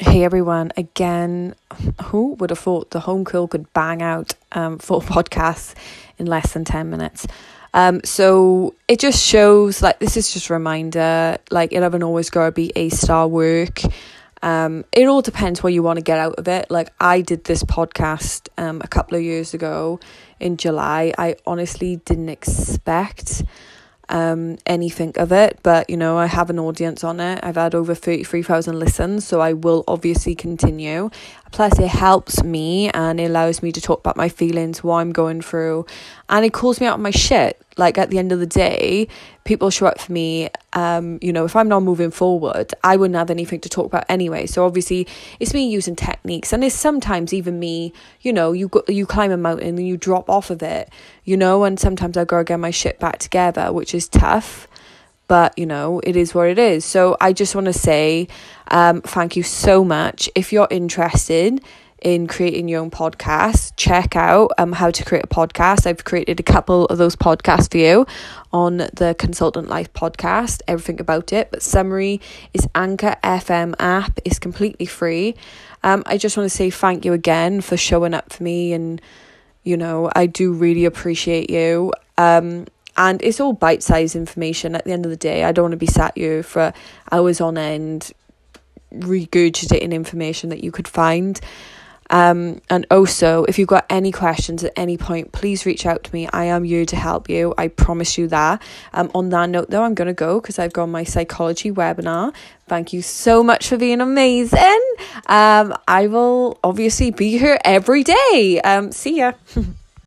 Hey everyone, again, who would have thought the home cool could bang out um, four podcasts in less than 10 minutes? Um, so it just shows like this is just a reminder like it haven't always got to be a star work. Um, it all depends what you want to get out of it. Like I did this podcast um, a couple of years ago in July. I honestly didn't expect um, anything of it, but you know, I have an audience on it. I've had over 33,000 listens, so I will obviously continue. Plus, it helps me and it allows me to talk about my feelings, what I'm going through, and it calls me out of my shit. Like at the end of the day, people show up for me. Um, you know, if I'm not moving forward, I wouldn't have anything to talk about anyway. So obviously, it's me using techniques, and it's sometimes even me. You know, you go, you climb a mountain and you drop off of it. You know, and sometimes I gotta get my shit back together, which is tough but you know it is what it is. So i just want to say um, thank you so much. If you're interested in creating your own podcast check out um, how to create a podcast. I've created a couple of those podcasts for you on the consultant life podcast everything about it. But summary is anchor fm app is completely free. Um, i just want to say thank you again for showing up for me and you know i do really appreciate you. Um, and it's all bite sized information at the end of the day. I don't want to be sat here for hours on end regurgitating information that you could find. Um, and also, if you've got any questions at any point, please reach out to me. I am here to help you. I promise you that. Um, on that note, though, I'm going to go because I've got my psychology webinar. Thank you so much for being amazing. Um, I will obviously be here every day. Um, see ya.